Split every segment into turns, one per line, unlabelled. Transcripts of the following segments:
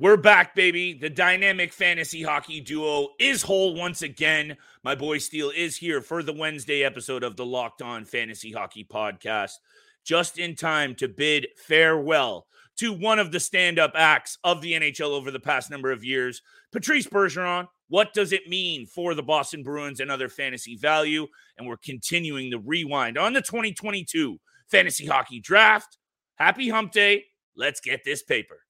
We're back, baby. The dynamic fantasy hockey duo is whole once again. My boy Steele is here for the Wednesday episode of the Locked On Fantasy Hockey Podcast, just in time to bid farewell to one of the stand up acts of the NHL over the past number of years, Patrice Bergeron. What does it mean for the Boston Bruins and other fantasy value? And we're continuing the rewind on the 2022 fantasy hockey draft. Happy hump day. Let's get this paper.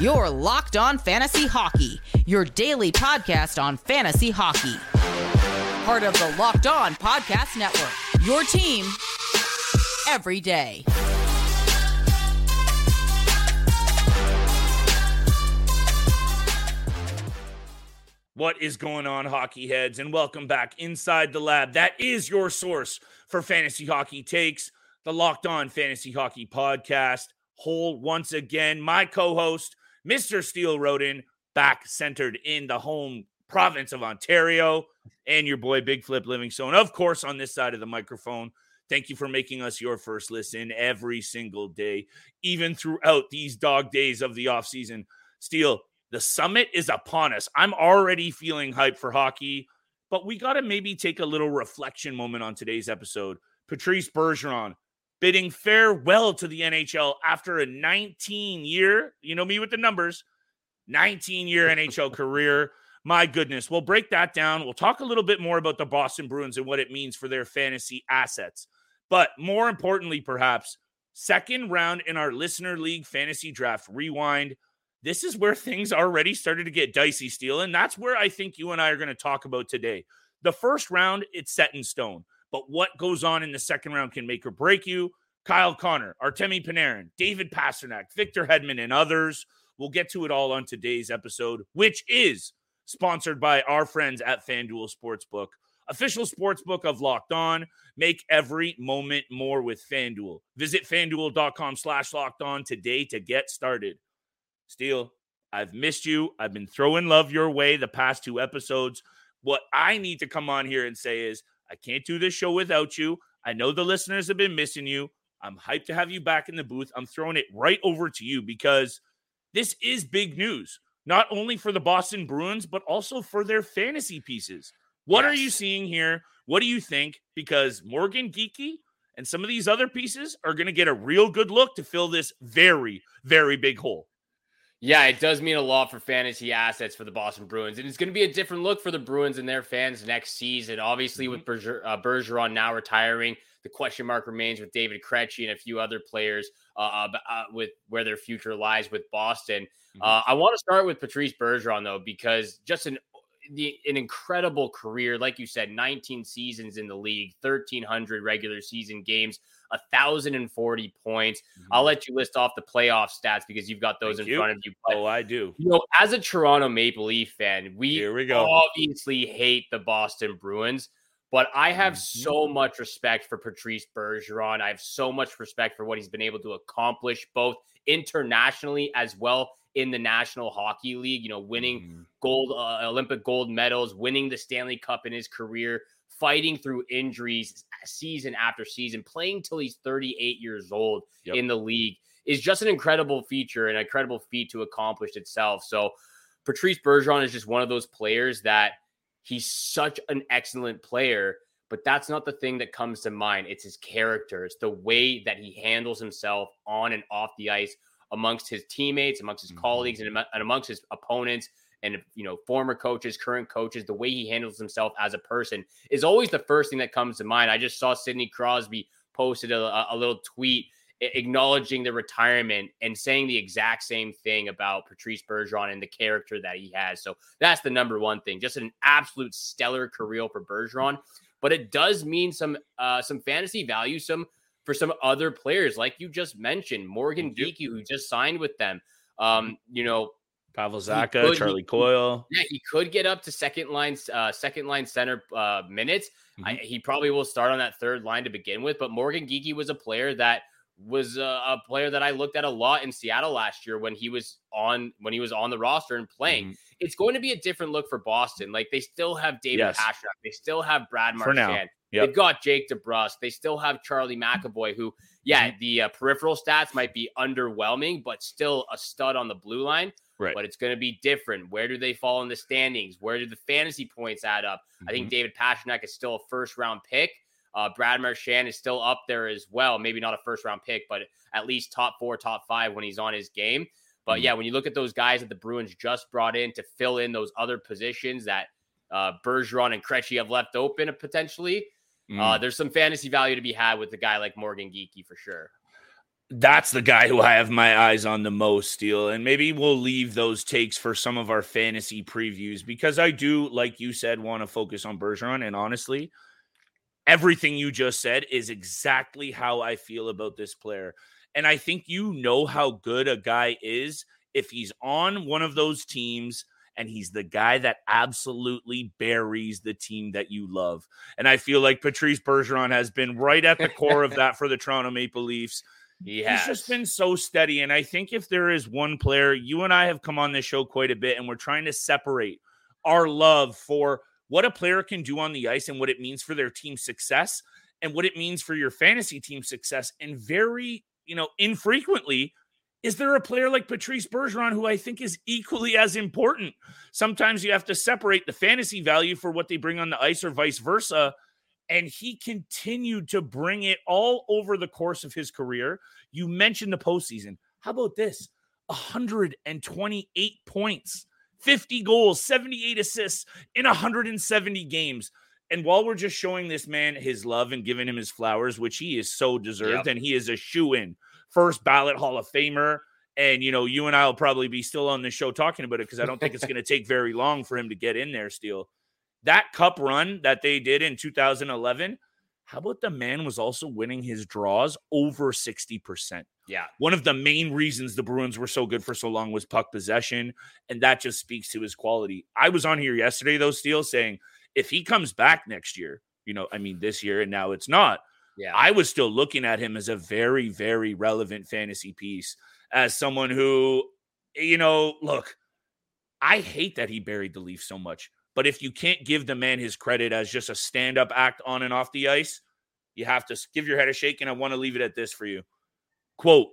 Your Locked On Fantasy Hockey, your daily podcast on fantasy hockey. Part of the Locked On Podcast Network, your team every day.
What is going on, hockey heads? And welcome back inside the lab. That is your source for fantasy hockey takes, the Locked On Fantasy Hockey Podcast. Whole once again, my co host, Mr. Steele Roden, back centered in the home province of Ontario, and your boy Big Flip Livingstone, of course, on this side of the microphone. Thank you for making us your first listen every single day, even throughout these dog days of the offseason. Steele, the summit is upon us. I'm already feeling hype for hockey, but we got to maybe take a little reflection moment on today's episode. Patrice Bergeron bidding farewell to the NHL after a 19 year, you know me with the numbers, 19 year NHL career. My goodness. We'll break that down. We'll talk a little bit more about the Boston Bruins and what it means for their fantasy assets. But more importantly, perhaps, second round in our listener league fantasy draft rewind. This is where things already started to get dicey, Steele. And that's where I think you and I are going to talk about today. The first round, it's set in stone. But what goes on in the second round can make or break you. Kyle Connor, Artemi Panarin, David Pastrnak, Victor Hedman, and others. We'll get to it all on today's episode, which is sponsored by our friends at FanDuel Sportsbook, official sportsbook of Locked On. Make every moment more with FanDuel. Visit fanduel.com slash locked on today to get started. Steele, I've missed you. I've been throwing love your way the past two episodes. What I need to come on here and say is, I can't do this show without you. I know the listeners have been missing you. I'm hyped to have you back in the booth. I'm throwing it right over to you because this is big news, not only for the Boston Bruins, but also for their fantasy pieces. What yes. are you seeing here? What do you think? Because Morgan Geekie and some of these other pieces are going to get a real good look to fill this very, very big hole.
Yeah, it does mean a lot for fantasy assets for the Boston Bruins. And it's going to be a different look for the Bruins and their fans next season. Obviously, mm-hmm. with Berger, uh, Bergeron now retiring, the question mark remains with David Krejci and a few other players uh, uh, uh with where their future lies with Boston. Mm-hmm. Uh, I want to start with Patrice Bergeron, though, because just an the, an incredible career. Like you said, 19 seasons in the league, 1,300 regular season games, 1,040 points. Mm-hmm. I'll let you list off the playoff stats because you've got those
Thank
in
you.
front of you.
But, oh, I do.
You know, as a Toronto Maple Leaf fan, we,
Here we go.
obviously hate the Boston Bruins. But I have mm-hmm. so much respect for Patrice Bergeron. I have so much respect for what he's been able to accomplish, both internationally as well in the National Hockey League, you know, winning mm-hmm. gold, uh, Olympic gold medals, winning the Stanley Cup in his career, fighting through injuries season after season, playing till he's 38 years old yep. in the league is just an incredible feature and an incredible feat to accomplish itself. So, Patrice Bergeron is just one of those players that he's such an excellent player, but that's not the thing that comes to mind. It's his character, it's the way that he handles himself on and off the ice amongst his teammates, amongst his mm-hmm. colleagues, and, and amongst his opponents and you know former coaches, current coaches, the way he handles himself as a person is always the first thing that comes to mind. I just saw Sidney Crosby posted a, a little tweet acknowledging the retirement and saying the exact same thing about Patrice Bergeron and the character that he has. So that's the number one thing. Just an absolute stellar career for Bergeron, but it does mean some uh, some fantasy value, some for some other players, like you just mentioned, Morgan Geekie, who just signed with them. Um, you know,
Pavel Zacha, could, Charlie he, Coyle.
Yeah, he could get up to second line, uh, second line center uh, minutes. Mm-hmm. I, he probably will start on that third line to begin with. But Morgan Geekie was a player that was a, a, player that I looked at a lot in Seattle last year when he was on when he was on the roster and playing. Mm-hmm. It's going to be a different look for Boston. Like they still have David yes. Pastrnak, they still have Brad Marchand. Yep. They've got Jake DeBrusk. They still have Charlie McAvoy, who yeah,
Mm-hmm.
the uh, peripheral stats might be underwhelming, but still a stud on the blue line.
Right.
But it's going to be different. Where do they fall in the standings? Where do the fantasy points add up? I think
Mhm.
David Pastrnak is still a first round pick. Uh, Brad Marchand is still up there as well. Maybe not a first round pick, but at least top four, top five when he's on his game. But
Mhm.
yeah, when you look at those guys that the Bruins just brought in to fill in those other positions that uh, Bergeron and Krejci have left open potentially,
Mm.
uh, there's some fantasy value to be had with a guy like Morgan Geekie for sure.
That's the guy who I have my eyes on the most, Steele. And maybe we'll leave those takes for some of our fantasy previews because I do, like you said, want to focus on Bergeron. And honestly, everything you just said is exactly how I feel about this player. And I think you know how good a guy is if he's on one of those teams and he's the guy that absolutely buries the team that you love. And I feel like Patrice Bergeron has been right at the core of that for the Toronto Maple Leafs.
He has
He's just been so steady. And I think if there is one player, you and I have come on this show quite a bit, and we're trying to separate our love for what a player can do on the ice and what it means for their team success and what it means for your fantasy team success. And very, you know, infrequently, is there a player like Patrice Bergeron who I think is equally as important? Sometimes you have to separate the fantasy value for what they bring on the ice or vice versa and he continued to bring it all over the course of his career. You mentioned the postseason. How about this? 128 points, 50 goals, 78 assists in 170 games. And while we're just showing this man his love and giving him his flowers, which he is so deserved,
Yep.
and he is a shoe in, first ballot Hall of Famer. And, you know, you and I will probably be still on the show talking about it because I don't think it's going to take very long for him to get in there still that cup run that they did in 2011 how about the man was also winning his draws over 60%
yeah.
one of the main reasons the bruins were so good for so long was puck possession and that just speaks to his quality i was on here yesterday though Steele saying if he comes back next year you know i mean this year and now it's not
Yeah.
I was still looking at him as a very, very relevant fantasy piece, as someone who, you know, look, I hate that he buried the leaf so much. But if you can't give the man his credit as just a stand up act on and off the ice, you have to give your head a shake. And I want to leave it at this for you. Quote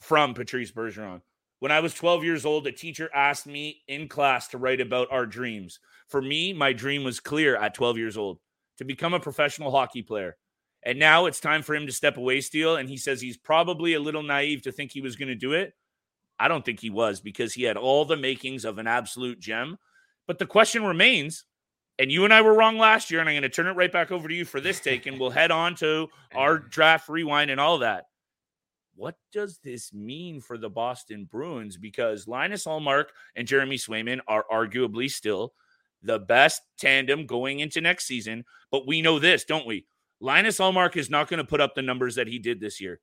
from Patrice Bergeron. When I was 12 years old, a teacher asked me in class to write about our dreams. For me, my dream was clear at 12 years old to become a professional hockey player. And now it's time for him to step away, Steele. And he says he's probably a little naive to think he was going to do it. I don't think he was because he had all the makings of an absolute gem. But the question remains, and you and I were wrong last year, and I'm going to turn it right back over to you for this take, and we'll head on to our draft rewind and all that. What does this mean for the Boston Bruins? Because Linus Ullmark and Jeremy Swayman are arguably still the best tandem going into next season. But we know this, don't we? Linus Ullmark is not going to put up the numbers that he did this year.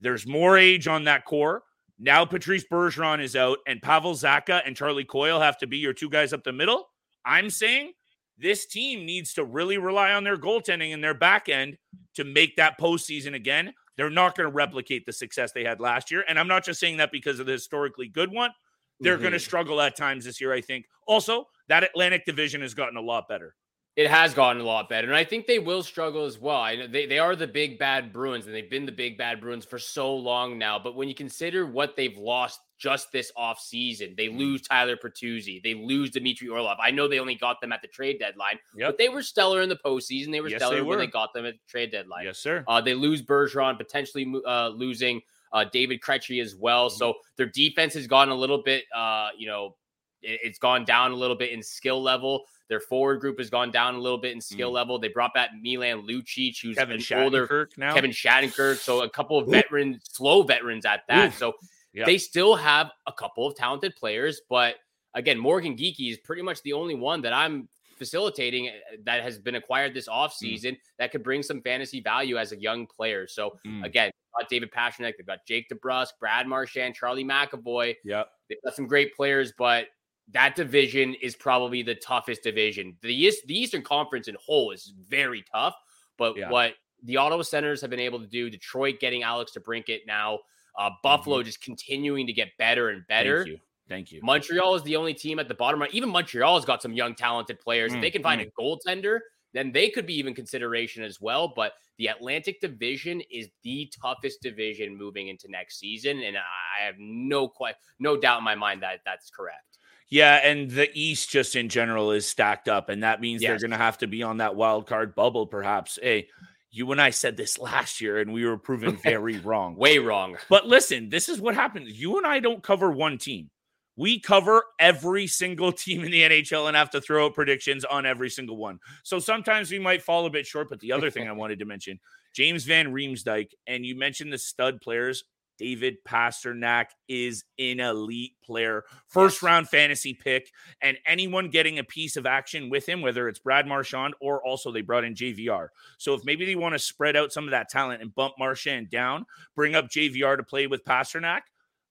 There's more age on that core. Now Patrice Bergeron is out, and Pavel Zacha and Charlie Coyle have to be your two guys up the middle. I'm saying this team needs to really rely on their goaltending and their back end to make that postseason again. They're not going to replicate the success they had last year. And I'm not just saying that because of the historically good one. They're going to
mm-hmm.
struggle at times this year, I think. Also, that Atlantic division has gotten a lot better.
It has gotten a lot better, and I think they will struggle as well. I know they, they are the big bad Bruins, and they've been the big bad Bruins for so long now. But when you consider what they've lost just this offseason, they lose Tyler Bertuzzi, they lose Dmitry Orlov. I know they only got them at the trade deadline,
Yep.
but they were stellar in the postseason. They were
Yes,
stellar
they
when they got them at the trade deadline.
Yes, sir.
Uh, they lose Bergeron, potentially uh, losing uh, David Krejci as well.
Mm-hmm.
So their defense has gone a little bit, uh, you know, it's gone down a little bit in skill level. Their forward group has gone down a little bit in skill level. They brought back Milan Lucic, who's
Mm. Kevin
an older
now.
Kevin Shattenkirk. So a couple of veterans, slow veterans at that.
Oof.
So
Yeah.
they still have a couple of talented players, but again, Morgan Geekie is pretty much the only one that I'm facilitating uh, that has been acquired this offseason that could bring some fantasy value as a young player. So
Mm.
again, they've got David Pastrnak, they've got Jake DeBrusk, Brad Marchand, Charlie McAvoy.
Yep.
They've got some great players, but that division is probably the toughest division. The, the Eastern Conference in whole is very tough, but
Yeah.
what the Ottawa Senators have been able to do, Detroit getting Alex DeBrincat now, uh, Buffalo just continuing to get better and better.
Mm-hmm. Thank you. Thank you.
Montreal is the only team at the bottom right. Even Montreal's got some young, talented players. if
Mm,
they can find a goaltender then they could be even consideration as well. But the Atlantic Division is the toughest division moving into next season, and I have no quite no doubt in my mind that that's correct.
Yeah, and the East just in general is stacked up, and that means yes. they're going to have to be on that wild card bubble, perhaps. Hey, you and I said this last year, and we were proven very wrong.
Way wrong.
But listen, this is what happens. You and I don't cover one team. We cover every single team in the NHL and have to throw out predictions on every single one. So sometimes we might fall a bit short. But the other thing I wanted to mention James Van Riemsdyk, and you mentioned the stud players. David Pastrnak is an elite player, first yes. round fantasy pick, and anyone getting a piece of action with him, whether it's Brad Marchand or also they brought in JVR. So if maybe they want to spread out some of that talent and bump Marchand down, bring up JVR to play with Pastrnak,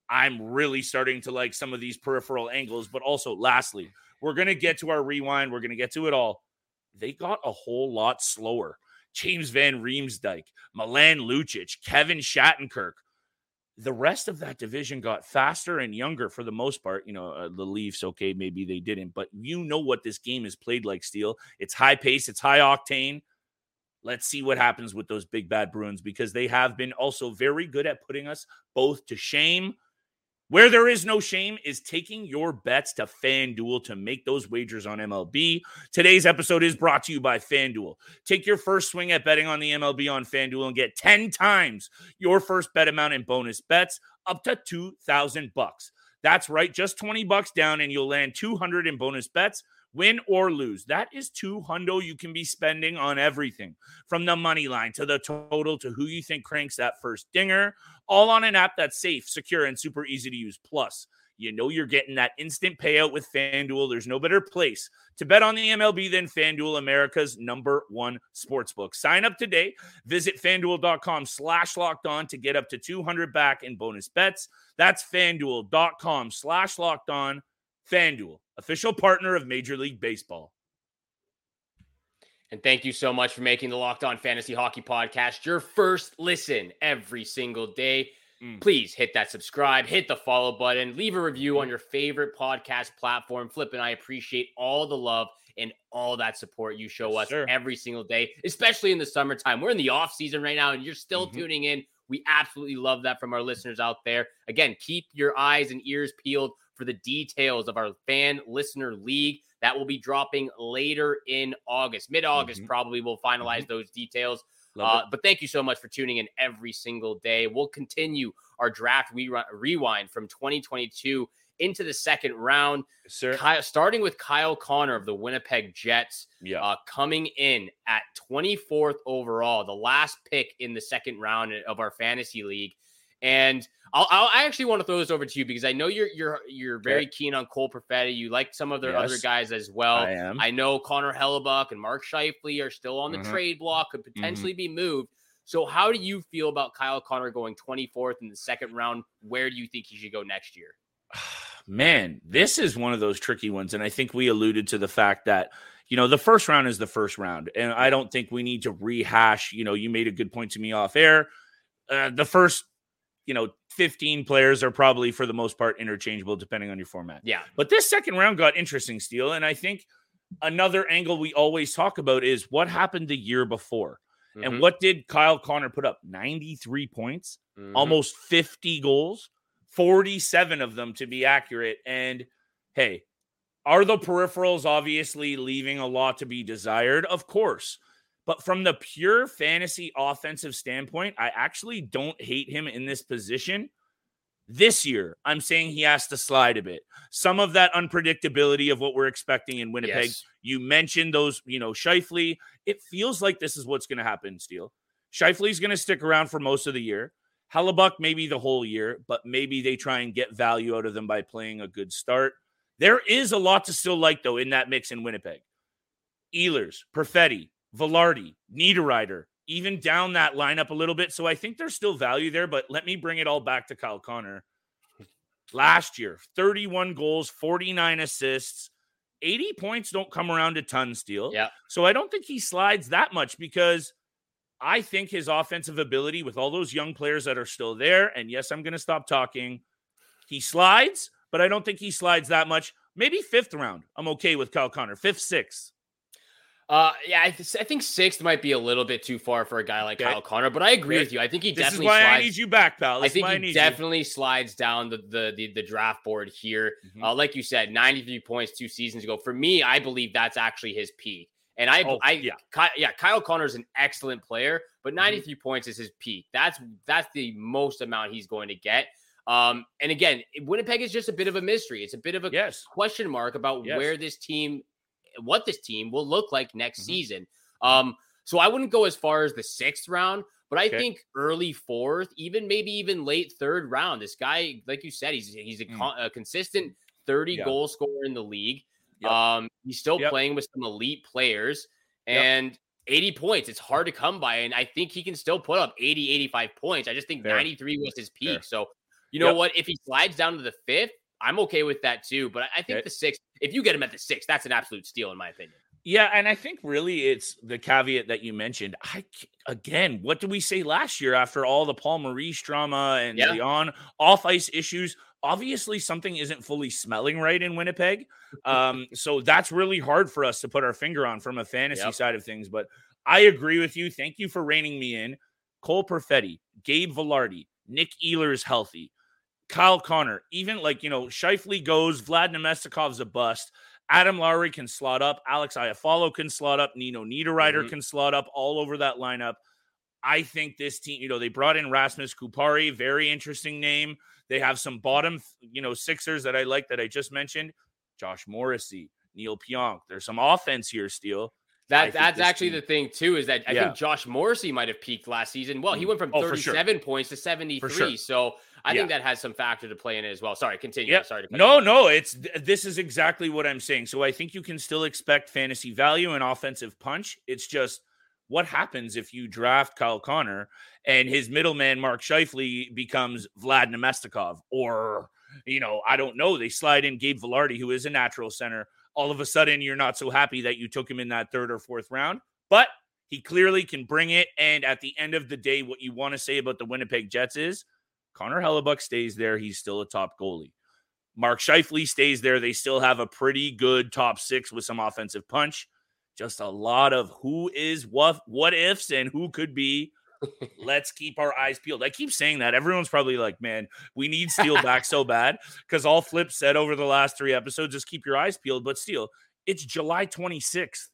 I'm really starting to like some of these peripheral angles. But also, lastly, we're going to get to our rewind. We're going to get to it all. They got a whole lot slower. James Van Riemsdyk, Milan Lucic, Kevin Shattenkirk, the rest of that division got faster and younger for the most part. You know, uh, the Leafs, okay, maybe they didn't, but you know what this game is played like, Steele. It's high pace, it's high octane. Let's see what happens with those big bad Bruins because they have been also very good at putting us both to shame where there is no shame is taking your bets to FanDuel to make those wagers on MLB. Today's episode is brought to you by FanDuel. Take your first swing at betting on the MLB on FanDuel and get 10 times your first bet amount in bonus bets up to 2000 bucks. That's right, just 20 bucks down and you'll land 200 in bonus bets win or lose. That is two hundo you can be spending on everything from the money line to the total to who you think cranks that first dinger, all on an app that's safe, secure, and super easy to use. Plus, you know you're getting that instant payout with FanDuel. There's no better place to bet on the MLB than FanDuel, America's number one sportsbook. Sign up today. Visit FanDuel.com slash locked on to get up to 200 back in bonus bets. That's FanDuel.com slash locked on. FanDuel, official partner of Major League Baseball.
And thank you so much for making the Locked On Fantasy Hockey Podcast your first listen every single day. Mm. Please hit that subscribe, hit the follow button, leave a review mm. on your favorite podcast platform. Flip and I appreciate all the love and all that support you show us every single day, especially in the summertime. We're in the off season right now and you're still mm-hmm. tuning in. We absolutely love that from our listeners out there. Again, keep your eyes and ears peeled for the details of our fan listener league. That will be dropping later in August. Mid August, mm-hmm. probably we'll finalize mm-hmm. those details. Uh, but thank you so much for tuning in every single day. We'll continue our draft rewind from 2022 into the second round.
Sir.
Kyle, starting with Kyle Connor of the Winnipeg Jets,
yeah.
Uh, coming in at 24th overall, the last pick in the second round of our fantasy league. And I'll, I'll, i actually want to throw this over to you because I know you're you're you're very keen on Cole Perfetti. You like some of their yes, other guys as well.
I am.
I know Connor Hellebuyck and Mark Scheifele are still on the mm-hmm. trade block, could mm-hmm. potentially mm-hmm. be moved. So, how do you feel about Kyle Connor going 24th in the second round? Where do you think he should go next year?
Man, this is one of those tricky ones, and I think we alluded to the fact that you know the first round is the first round, and I don't think we need to rehash. You know, you made a good point to me off air. Uh, the first you know, 15 players are probably for the most part interchangeable depending on your format.
Yeah.
But this second round got interesting, Steele. And I think another angle we always talk about is what happened the year before. Mm-hmm. And what did Kyle Connor put up? 93 points, mm-hmm. almost 50 goals, 47 of them to be accurate. And hey, are the peripherals obviously leaving a lot to be desired? Of course. But from the pure fantasy offensive standpoint, I actually don't hate him in this position. This year, I'm saying he has to slide a bit. Some of that unpredictability of what we're expecting in Winnipeg. Yes. You mentioned those, you know, Scheifele. It feels like this is what's going to happen, Steele. Scheifele's going to stick around for most of the year. Hellebuyck maybe the whole year, but maybe they try and get value out of them by playing a good start. There is a lot to still like, though, in that mix in Winnipeg. Ehlers, Perfetti, Vilardi, Niederreiter, even down that lineup a little bit. So I think there's still value there, but let me bring it all back to Kyle Connor. Last year, 31 goals, 49 assists, 80 points don't come around a ton, Steele.
Yeah.
So I don't think he slides that much because I think his offensive ability with all those young players that are still there, and yes, I'm going to stop talking. He slides, but I don't think he slides that much. Maybe fifth round. I'm okay with Kyle Connor. Fifth, sixth.
Uh, yeah, I, th- I, think sixth might be a little bit too far for a guy like okay. Kyle Connor, but I agree okay. with you. I think he
this
definitely.
This is why
slides,
I need you back, pal. This
I think
he
I definitely you. slides down the, the, the the draft board here. Mm-hmm. Uh, like you said, ninety three points two seasons ago. For me, I believe that's actually his peak. And I, oh, I, yeah, Ky- yeah, Kyle Connor is an excellent player, but ninety three mm mm-hmm. points is his peak. That's that's the most amount he's going to get. Um, and again, Winnipeg is just a bit of a mystery. It's a bit of a
yes.
question mark about yes. where this team, what this team will look like next mm-hmm. season. Um, so I wouldn't go as far as the sixth round, but I okay. think early fourth, even maybe even late third round. This guy, like you said, he's he's a, mm. con- a consistent 30 yeah. goal scorer in the league. Yep. Um, he's still yep. playing with some elite players and yep. 80 points. It's hard to come by. And I think he can still put up 80, 85 points. I just think Fair. 93 was his peak. Fair. So, you know what? If he slides down to the fifth, I'm okay with that too. But I think okay. the sixth, if you get him at the six, that's an absolute steal, in my opinion.
Yeah, and I think really it's the caveat that you mentioned. I again, what did we say last year after all the Paul Maurice drama and yeah. the on off ice issues? Obviously, something isn't fully smelling right in Winnipeg. Um, so that's really hard for us to put our finger on from a fantasy yep. side of things. But I agree with you. Thank you for reining me in. Cole Perfetti, Gabe Vilardi, Nick Ehlers healthy, Kyle Connor, even like you know, Scheifele goes, Vlad Namestnikov's a bust. Adam Lowry can slot up. Alex Iafallo can slot up. Nino Niederreiter mm-hmm. can slot up all over that lineup. I think this team, you know, they brought in Rasmus Kupari, very interesting name. They have some bottom, you know, Sixers that I like that I just mentioned. Josh Morrissey, Neal Pionk. There's some offense here, Steele.
That that's actually team, the thing too is that I yeah. think Josh Morrissey might have peaked last season. Well, he mm. went from oh, 37 sure. points to 73. Sure. So I yeah. think that has some factor to play in it as well. Sorry, continue. Yeah. Sorry.
no, no, it's this is exactly what I'm saying. So I think you can still expect fantasy value and offensive punch. It's just what happens if you draft Kyle Connor and his middleman Mark Scheifele becomes Vlad Namestnikov, or you know, I don't know. They slide in Gabe Vilardi, who is a natural center. All of a sudden, you're not so happy that you took him in that third or fourth round, but he clearly can bring it. And at the end of the day, what you want to say about the Winnipeg Jets is Connor Hellebuyck stays there. He's still a top goalie. Mark Scheifele stays there. They still have a pretty good top six with some offensive punch. Just a lot of who is what, what ifs, and who could be. Let's keep our eyes peeled. I keep saying that. Everyone's probably like, man, we need Steele back so bad because all Flip said over the last three episodes, just keep your eyes peeled. But Steele, it's July 26th.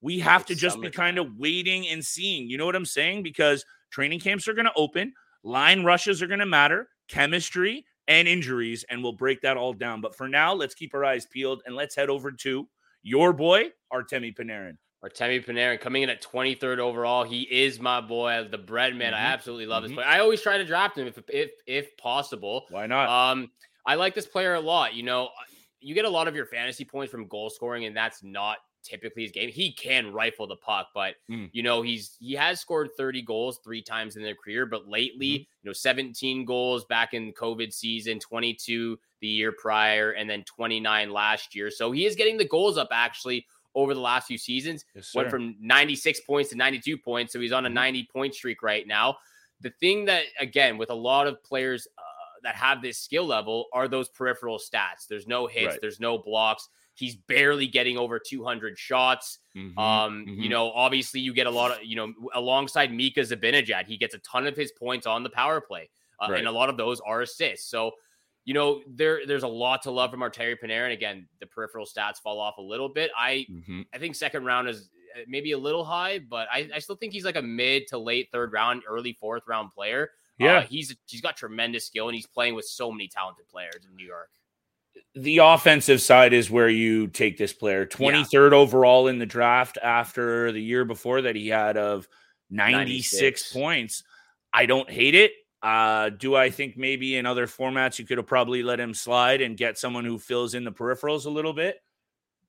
We have it's to just be kind of waiting and seeing. You know what I'm saying? Because training camps are going to open. Line rushes are going to matter, chemistry and injuries, and we'll break that all down. But for now, let's keep our eyes peeled and let's head over to your boy, Artemi Panarin.
Artemi Panarin coming in at 23rd overall. He is my boy, the bread man. Mm-hmm. I absolutely love mm-hmm. this player. I always try to draft him if, if if possible.
Why not?
Um, I like this player a lot. You know, you get a lot of your fantasy points from goal scoring, and that's not typically his game. He can rifle the puck, but mm. you know, he's he has scored 30 goals three times in their career, but lately, mm. you know, 17 goals back in COVID season, 22 the year prior, and then 29 last year. So he is getting the goals up actually over the last few seasons. Yes, Went from 96 points to 92 points, so he's on a mm-hmm. 90 point streak right now. The thing that again with a lot of players uh, that have this skill level are those peripheral stats. There's no hits, right. there's no blocks. He's barely getting over 200 shots. Mm-hmm, um, mm-hmm. you know, obviously you get a lot of, you know, alongside Mika Zibanejad, he gets a ton of his points on the power play, uh, right. and a lot of those are assists. So, you know, there there's a lot to love from Artemi Panarin. Again, the peripheral stats fall off a little bit. I mm-hmm. I think second round is uh, maybe a little high, but I, I still think he's like a mid to late third round, early fourth round player.
Yeah, uh,
he's he's got tremendous skill, and he's playing with so many talented players in New York
the offensive side is where you take this player 23rd yeah. overall in the draft after the year before that he had of 96, 96. points. I don't hate it. Uh, do I think maybe in other formats you could have probably let him slide and get someone who fills in the peripherals a little bit?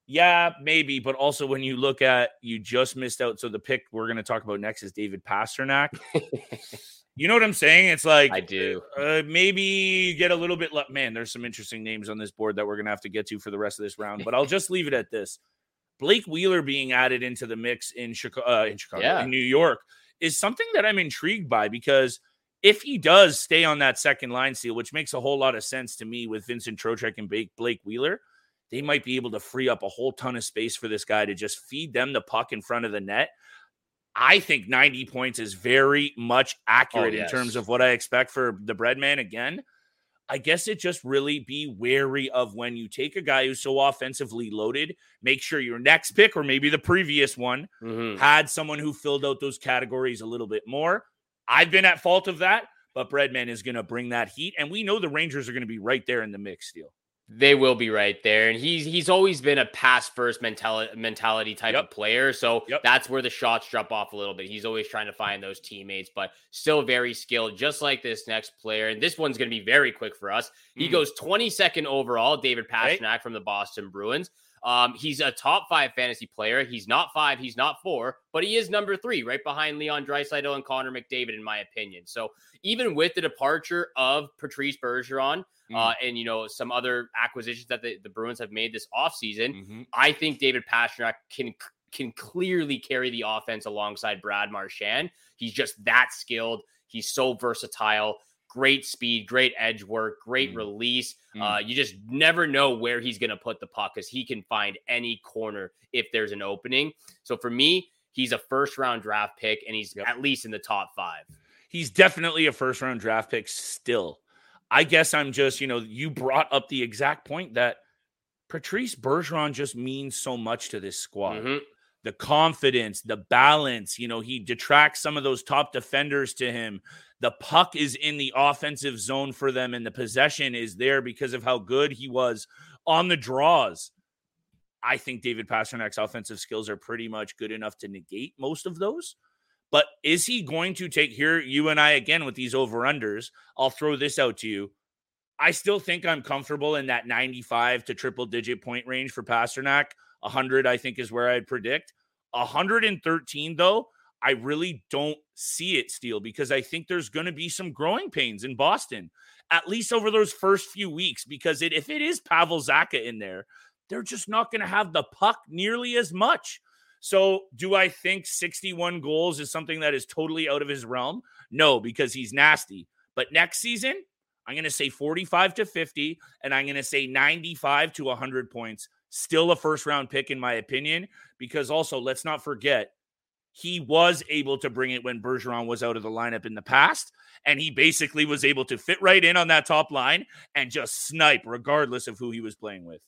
Yeah, maybe. But also when you look at you just missed out. So the pick we're going to talk about next is David Pastrnak. You know what I'm saying? It's like
I do.
Uh, maybe get a little bit. Le- Man, there's some interesting names on this board that we're gonna have to get to for the rest of this round. But I'll just leave it at this: Blake Wheeler being added into the mix in Chicago, uh, in Chicago, yeah. in New York, is something that I'm intrigued by because if he does stay on that second line Steele, which makes a whole lot of sense to me with Vincent Trocheck and Blake Wheeler, they might be able to free up a whole ton of space for this guy to just feed them the puck in front of the net. I think 90 points is very much accurate oh, yes. in terms of what I expect for the breadman again. I guess it just really be wary of when you take a guy who's so offensively loaded, make sure your next pick or maybe the previous one mm-hmm. had someone who filled out those categories a little bit more. I've been at fault of that, but Breadman is going to bring that heat. And we know the Rangers are going to be right there in the mix, Steele.
They will be right there, and he's he's always been a pass first mentality mentality type yep. of player. So yep. that's where the shots drop off a little bit. He's always trying to find those teammates, but still very skilled, just like this next player. And this one's going to be very quick for us. He mm. goes 22nd overall, David Pastrnak right. from the Boston Bruins. Um, he's a top five fantasy player. He's not five, he's not four, but he is number three, right behind Leon Draisaitl and Connor McDavid, in my opinion. So even with the departure of Patrice Bergeron, mm. uh, and you know some other acquisitions that the, the Bruins have made this offseason, mm-hmm. I think David Pastrnak can can clearly carry the offense alongside Brad Marchand. He's just that skilled. He's so versatile great speed, great edge work, great mm. release. Mm. Uh, you just never know where he's going to put the puck because he can find any corner if there's an opening. So for me, he's a first round draft pick and he's yep. at least in the top five.
He's definitely a first round draft pick still. I guess I'm just, you know, you brought up the exact point that Patrice Bergeron just means so much to this squad. Mm-hmm the confidence, the balance. You know, he detracts some of those top defenders to him. The puck is in the offensive zone for them, and the possession is there because of how good he was on the draws. I think David Pastrnak's offensive skills are pretty much good enough to negate most of those. But is he going to take here, you and I again with these over unders? I'll throw this out to you. I still think I'm comfortable in that 95 to triple digit point range for Pastrnak. 100, I think, is where I'd predict. 113, though, I really don't see it, Steele, because I think there's going to be some growing pains in Boston, at least over those first few weeks. Because it, if it is Pavel Zacha in there, they're just not going to have the puck nearly as much. So, do I think 61 goals is something that is totally out of his realm? No, because he's nasty. But next season, I'm going to say 45 to 50, and I'm going to say 95 to 100 points. Still a first round pick, in my opinion, because also let's not forget he was able to bring it when Bergeron was out of the lineup in the past. And he basically was able to fit right in on that top line and just snipe regardless of who he was playing with.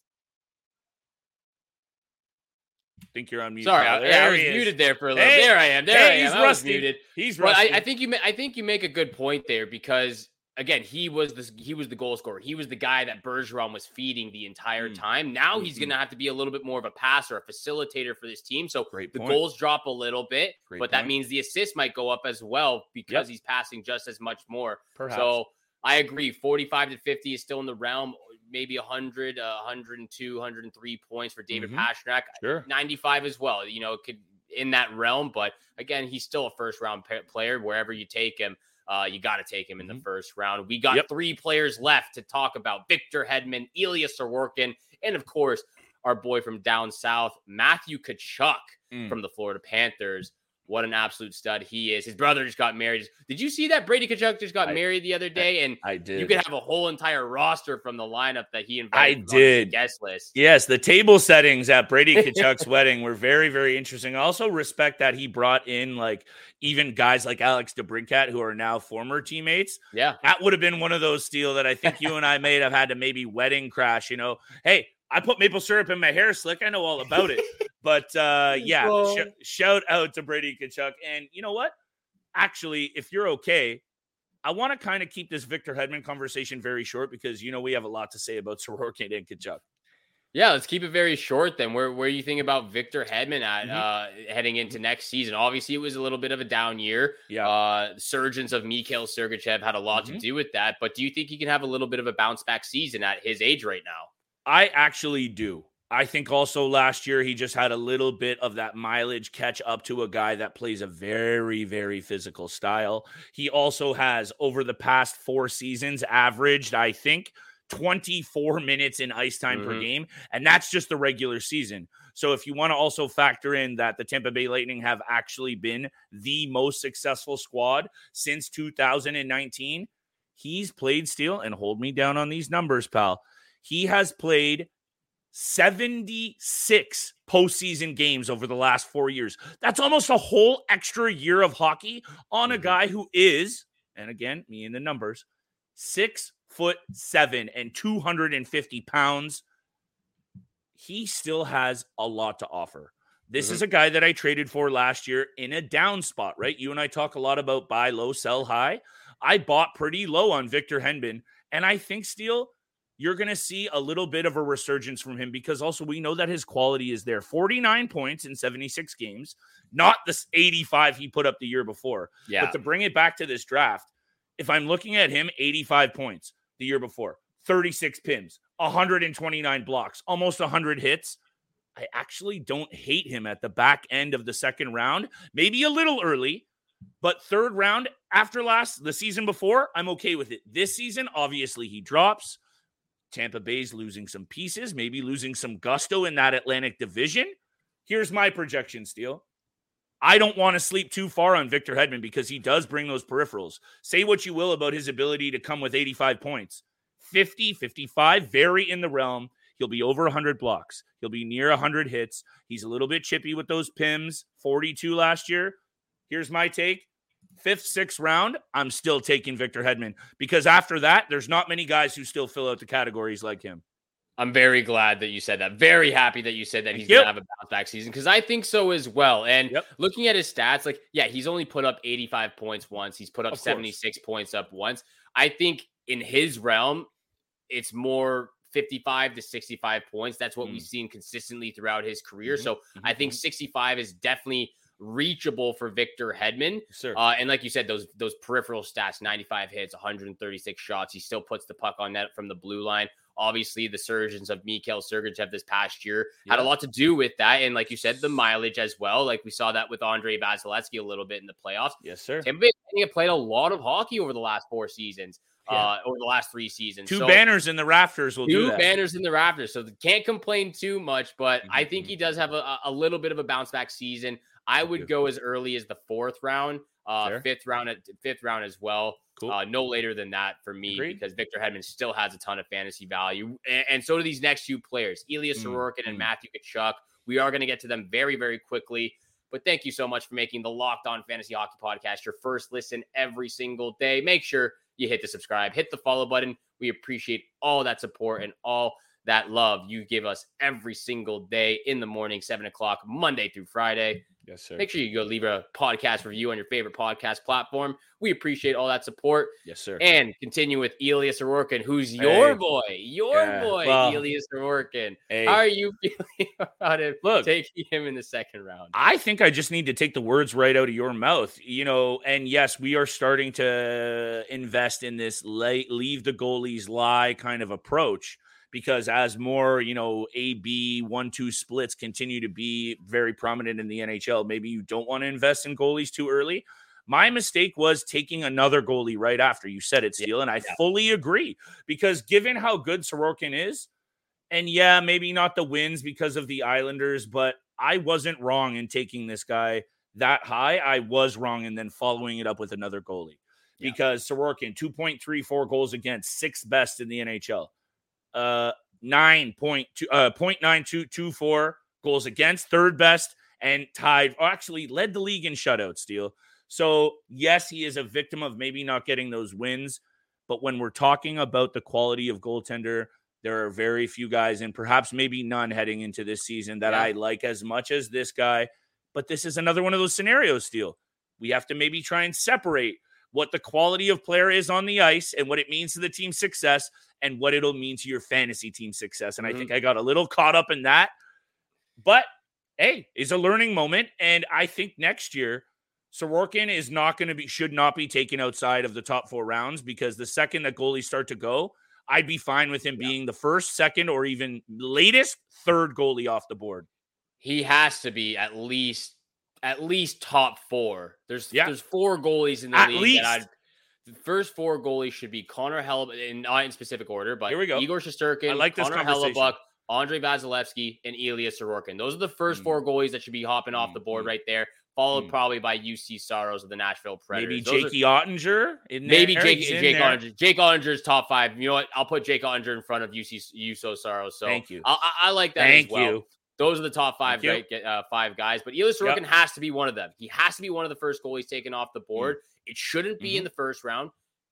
I think you're on mute.
Sorry, I, yeah, I was muted there for a little. Hey, there I am. There hey, I am.
He's
I
rusty.
muted.
He's rusty.
I, I think you. I think you make a good point there because again, he was the he was the goal scorer. He was the guy that Bergeron was feeding the entire mm. time. Now mm-hmm. he's going to have to be a little bit more of a passer, a facilitator for this team. So Great the point. goals drop a little bit, Great but point. that means the assists might go up as well because yep. he's passing just as much more. Perhaps. So I agree. 45 to 50 is still in the realm. Maybe 100, uh, 102, 103 points for David mm-hmm. Pastrnak.
Sure.
95 as well. You know, could in that realm, but again, he's still a first round player wherever you take him. Uh, you got to take him in the mm-hmm. first round. We got yep. three players left to talk about Victor Hedman, Ilya Sorokin, and of course, our boy from down south, Matthew Tkachuk mm. from the Florida Panthers. What an absolute stud he is. His brother just got married. Did you see that Brady Tkachuk just got I, married the other day? And
I did.
You could have a whole entire roster from the lineup that he invited.
I did.
guest list.
Yes, the table settings at Brady Tkachuk's wedding were very, very interesting. I also respect that he brought in like even guys like Alex DeBrincat, who are now former teammates.
Yeah,
that would have been one of those Steele that I think you and I may have had to maybe wedding crash. You know, hey, I put maple syrup in my hair slick. I know all about it. but uh, yeah, sh- shout out to Brady Tkachuk. And you know what? Actually, if you're okay, I want to kind of keep this Victor Hedman conversation very short because you know we have a lot to say about Sorokin and Tkachuk.
Yeah, let's keep it very short then. Where where you think about Victor Hedman at mm-hmm. uh, heading into next season? Obviously, it was a little bit of a down year.
Yeah,
uh, surgeons of Mikhail Sergachev had a lot mm-hmm. to do with that. But do you think he can have a little bit of a bounce back season at his age right now?
I actually do. I think also last year he just had a little bit of that mileage catch up to a guy that plays a very, very physical style. He also has, over the past four seasons, averaged, I think, 24 minutes in ice time mm-hmm. per game. And that's just the regular season. So if you want to also factor in that the Tampa Bay Lightning have actually been the most successful squad since 2019, he's played Steele and hold me down on these numbers, pal. He has played 76 postseason games over the last four years. That's almost a whole extra year of hockey on a
Mhm.
guy who is, and again, me and the numbers, six foot seven and 250 pounds. He still has a lot to offer. This
Mhm.
is a guy that I traded for last year in a down spot, right? You and I talk a lot about buy low, sell high. I bought pretty low on Victor Hedman, and I think Steele, you're going to see a little bit of a resurgence from him because also we know that his quality is there. 49 points in 76 games, not the 85 he put up the year before.
Yeah.
But to bring it back to this draft, if I'm looking at him, 85 points the year before, 36 pims, 129 blocks, almost 100 hits. I actually don't hate him at the back end of the second round, maybe a little early, but third round after last, the season before, I'm okay with it. This season, obviously, he drops. Tampa Bay's losing some pieces, maybe losing some gusto in that Atlantic division. Here's my projection, Steele. I don't want to sleep too far on Victor Hedman because he does bring those peripherals. Say what you will about his ability to come with 85 points. 50, 55, very in the realm. He'll be over 100 blocks. He'll be near 100 hits. He's a little bit chippy with those PIMs, 42 last year. Here's my take. Fifth, sixth round, I'm still taking Victor Hedman because after that, there's not many guys who still fill out the categories like him.
I'm very glad that you said that. Very happy that you said that he's going to have a bounce back season because I think so as well. And
Yep.
looking at his stats, like, yeah, he's only put up 85 points once. He's put up
Of course.
76 points up once. I think in his realm, it's more 55 to 65 points. That's what we've
Mm.
seen consistently throughout his career.
Mhm,
So
mhm,
I think 65 is definitely reachable for Victor Hedman.
Sir.
Uh, and like you said, those those peripheral stats: 95 hits, 136 shots. He still puts the puck on net from the blue line. Obviously, the surgeons of Mikhail Sergachev this past year had a lot to do with that, and like you said, the mileage as well. Like we saw that with Andre Vasilevskiy a little bit in the playoffs.
yes, sir.
Tampa Bay have played a lot of hockey over the last four seasons,
Yeah.
uh, over the last three seasons.
Two
So-
banners in the rafters will do
two banners in the Raptors, so can't complain too much. But I think
Mhm.
he does have a, a little bit of a bounce back season. I would go as early as the fourth round, uh,
Fair.
fifth round, at fifth round as well.
Cool.
Uh, no later than that for me
Agreed.
because Victor Hedman still has a ton of fantasy value, and, and so do these next two players, Elias
Mm,
Sorokin and
mm.
Matthew Tkachuk. We are going to get to them very, very quickly. But thank you so much for making the Locked On Fantasy Hockey Podcast your first listen every single day. Make sure you hit the subscribe, hit the follow button. We appreciate all that support and all that love you give us every single day in the morning, seven o'clock, Monday through Friday.
yes, sir.
Make sure you go leave a podcast review on your favorite podcast platform. We appreciate all that support
yes, sir.
and continue with Elias Sorokin, who's your
Hey.
boy, your
Yeah,
boy,
well,
Elias Sorokin.
Hey,
How are you feeling about it?
Look.
taking him in the second round?
I think I just need to take the words right out of your mouth, you know. And yes, we are starting to invest in this lay, leave the goalies lie kind of approach because as more, you know, AB one two splits continue to be very prominent in the NHL, maybe you don't want to invest in goalies too early. My mistake was taking another goalie right after you said it, Steele, and I
Yeah.
fully agree because given how good Sorokin is, and yeah, maybe not the wins because of the Islanders, but I wasn't wrong in taking this guy that high. I was wrong and then following it up with another goalie
Yeah.
because Sorokin, 2.34 goals against, sixth best in the NHL. Uh, 9.2, uh, 0.9224 goals against, third best, and tied, or actually led the league in shutouts, Steele. So, yes, he is a victim of maybe not getting those wins. But when we're talking about the quality of goaltender, there are very few guys, and perhaps maybe none heading into this season that
Yeah.
I like as much as this guy. But this is another one of those scenarios, Steele. We have to maybe try and separate what the quality of player is on the ice and what it means to the team's success and what it'll mean to your fantasy team success. And
Mhm.
I think I got a little caught up in that. But hey, it's a learning moment. And I think next year, Sorokin is not going to be, should not be taken outside of the top four rounds because the second that goalies start to go, I'd be fine with him
Yeah.
being the first, second, or even latest third goalie off the board.
He has to be at least at least top four. There's
Yeah.
there's four goalies in the
At
league
least.
that I'd the first four goalies should be Connor Hellebuyck, in not in specific order, but
Here we go.
Igor Shesterkin,
I like this
Connor. Hellebuyck, Andre Vasilevskiy, and Elias Sorokin. Those are the first
Mm.
four goalies that should be hopping off the board
Mhm.
right there. followed mm. probably by Juuse Saros of the Nashville Predators.
Maybe Jakey are, Oettinger.
maybe Jake, Jake Oettinger. Jake Oettinger's top five. You know what? I'll put Jake Oettinger in front of UC Juuse Saros. So
thank you.
I, I, I like that
Thank
as well.
you.
Those are the top five right, uh, five guys. But Elias Sorokin yep. has to be one of them. He has to be one of the first goalies taken off the board. Mm. It shouldn't be mm-hmm. in the first round.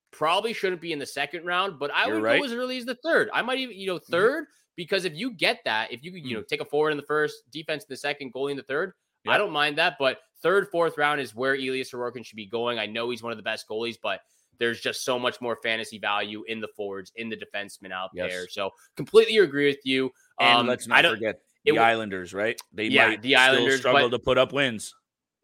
Probably shouldn't be in the second round. But I You're would right. go as early as the third. I might even, you know, 3rd mm-hmm. because if you get that, if you you know mm. take a forward in the first, defense in the second, goalie in the third, yep. I don't mind that. But third, fourth round is where Elias Sorokin should be going. I know he's one of the best goalies, but there's just so much more fantasy value in the forwards, in the defensemen out yes. there. So completely agree with you.
And um, let's not forget the Islanders, right? They yeah, might the Islanders struggle to put up wins.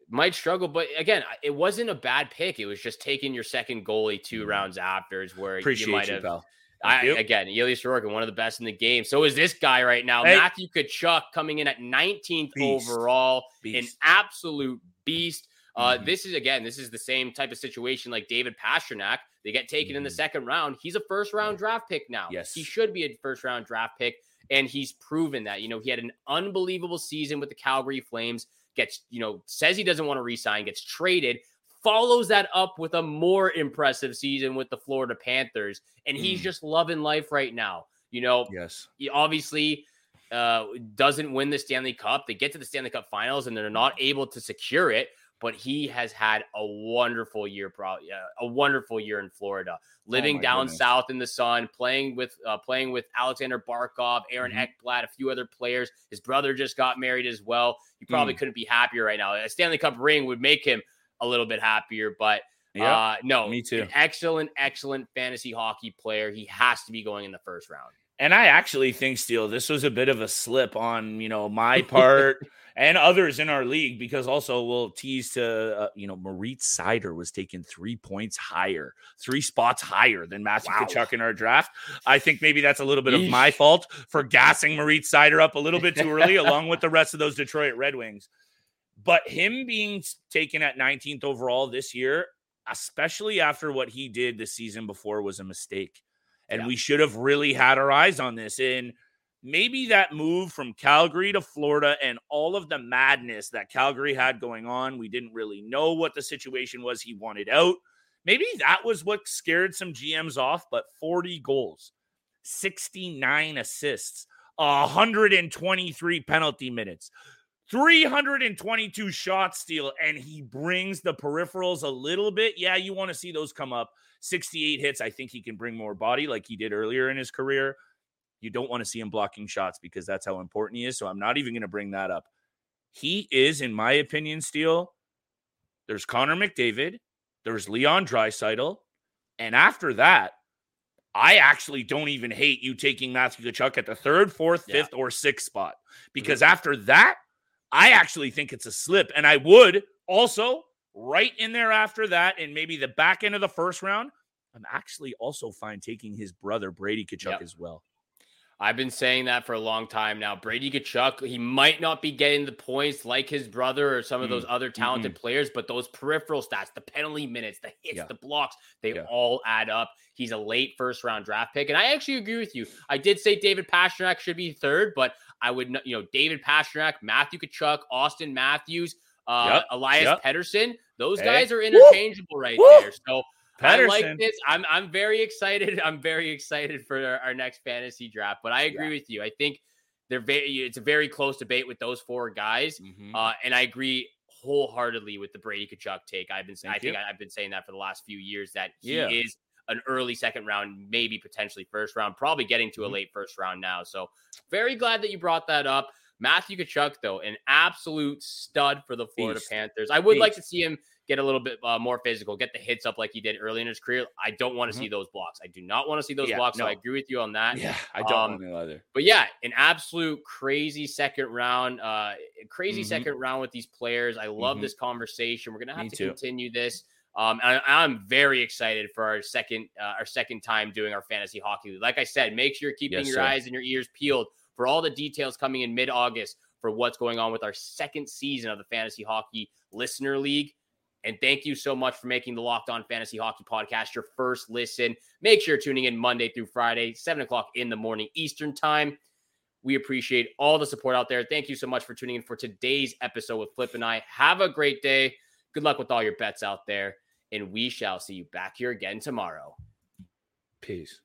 Might struggle, but again, it wasn't a bad pick. It was just taking your second goalie two mm-hmm. rounds after is where
Appreciate
you might
you,
have. I, again, Ilya Sorokin, one of the best in the game. So is this guy right now, hey. Matthew Tkachuk, coming in at 19th beast. overall, beast. an absolute beast. Uh, mm-hmm. This is again, this is the same type of situation like David Pastrnak. They get taken mm-hmm. in the mm-hmm. second round. He's a first round draft pick now.
Yes,
he should be a first round draft pick. And he's proven that. You know, he had an unbelievable season with the Calgary Flames, gets, you know, says he doesn't want to resign, gets traded, follows that up with a more impressive season with the Florida Panthers. And he's mm. just loving life right now. You know,
yes,
he obviously uh, doesn't win the Stanley Cup. They get to the Stanley Cup finals and they're not able to secure it but he has had a wonderful year, probably a wonderful year in Florida, oh living oh down goodness. south in the sun, playing with uh, playing with Aleksander Barkov, Aaron mm-hmm. Ekblad, a few other players. His brother just got married as well. You probably mm. couldn't be happier right now. A Stanley Cup ring would make him a little bit happier, but yeah, uh, no,
me too.
excellent, excellent fantasy hockey player. He has to be going in the first round.
And I actually think, Steele, this was a bit of a slip on you know my part and others in our league because also we'll tease to uh, you know Moritz Seider was taken three points higher, three spots higher than Matthew wow. Tkachuk in our draft. I think maybe that's a little bit Eesh. of my fault for gassing Moritz Seider up a little bit too early, along with the rest of those Detroit Red Wings. But him being taken at 19th overall this year, especially after what he did the season before, was a mistake. And yeah. we should have really had our eyes on this. And maybe that move from Calgary to Florida and all of the madness that Calgary had going on, we didn't really know what the situation was. He wanted out. Maybe that was what scared some GMs off, but 40 goals, 69 assists, 123 penalty minutes, 322 shots Steele, and he brings the peripherals a little bit. Yeah, you want to see those come up. 68 hits. I think he can bring more body like he did earlier in his career. You don't want to see him blocking shots because that's how important he is. So I'm not even going to bring that up. He is, in my opinion, Steele. There's Connor McDavid. There's Leon Draisaitl. And after that, I actually don't even hate you taking Matthew Tkachuk at the third, fourth, yeah. fifth, or sixth spot because mm-hmm. after that, I actually think it's a slip. And I would also right in there after that, and maybe the back end of the first round, I'm actually also fine taking his brother Brady Tkachuk yep. as well.
I've been saying that for a long time now. Brady Tkachuk, he might not be getting the points like his brother or some of those mm. other talented mm-hmm. players, but those peripheral stats, the penalty minutes, the hits, yeah. the blocks, they yeah. all add up. He's a late first round draft pick. And I actually agree with you. I did say David Pastrnak should be third, but I would, you know, David Pastrnak, Matthew Tkachuk, Auston Matthews, uh, yep. Elias yep. Pettersson, those hey. guys are interchangeable Woo! right Woo! there. So Pettersson. I like this. I'm I'm very excited. I'm very excited for our, our next fantasy draft. But I agree yeah. with you. I think they're very. It's a very close debate with those four guys. Mm-hmm. Uh, and I agree wholeheartedly with the Brady Tkachuk take. I've been. Thank I think I've been saying that for the last few years that he yeah. is an early second round, maybe potentially first round, probably getting to a mm-hmm. late first round now. So very glad that you brought that up. Matthew Tkachuk, though, an absolute stud for the Florida Beast. Panthers. I would Beast. like to see him get a little bit uh, more physical, get the hits up like he did early in his career. I don't want to mm-hmm. see those blocks. I do not want to see those yeah, blocks. No. So I agree with you on that.
Yeah, I don't um, either.
But yeah, an absolute crazy second round, uh, crazy mm-hmm. second round with these players. I love mm-hmm. this conversation. We're gonna have Me to too. continue this. Um, I, am very excited for our second uh, our second time doing our fantasy hockey league. Like I said, make sure you're keeping yes, your sir. eyes and your ears peeled for all the details coming in mid August for what's going on with our second season of the fantasy hockey listener league. And thank you so much for making the Locked On Fantasy Hockey Podcast your first listen. Make sure you're tuning in Monday through Friday, 7 o'clock in the morning Eastern Time. We appreciate all the support out there. Thank you so much for tuning in for today's episode with Flip and I. Have a great day. Good luck with all your bets out there. And we shall see you back here again tomorrow.
Peace.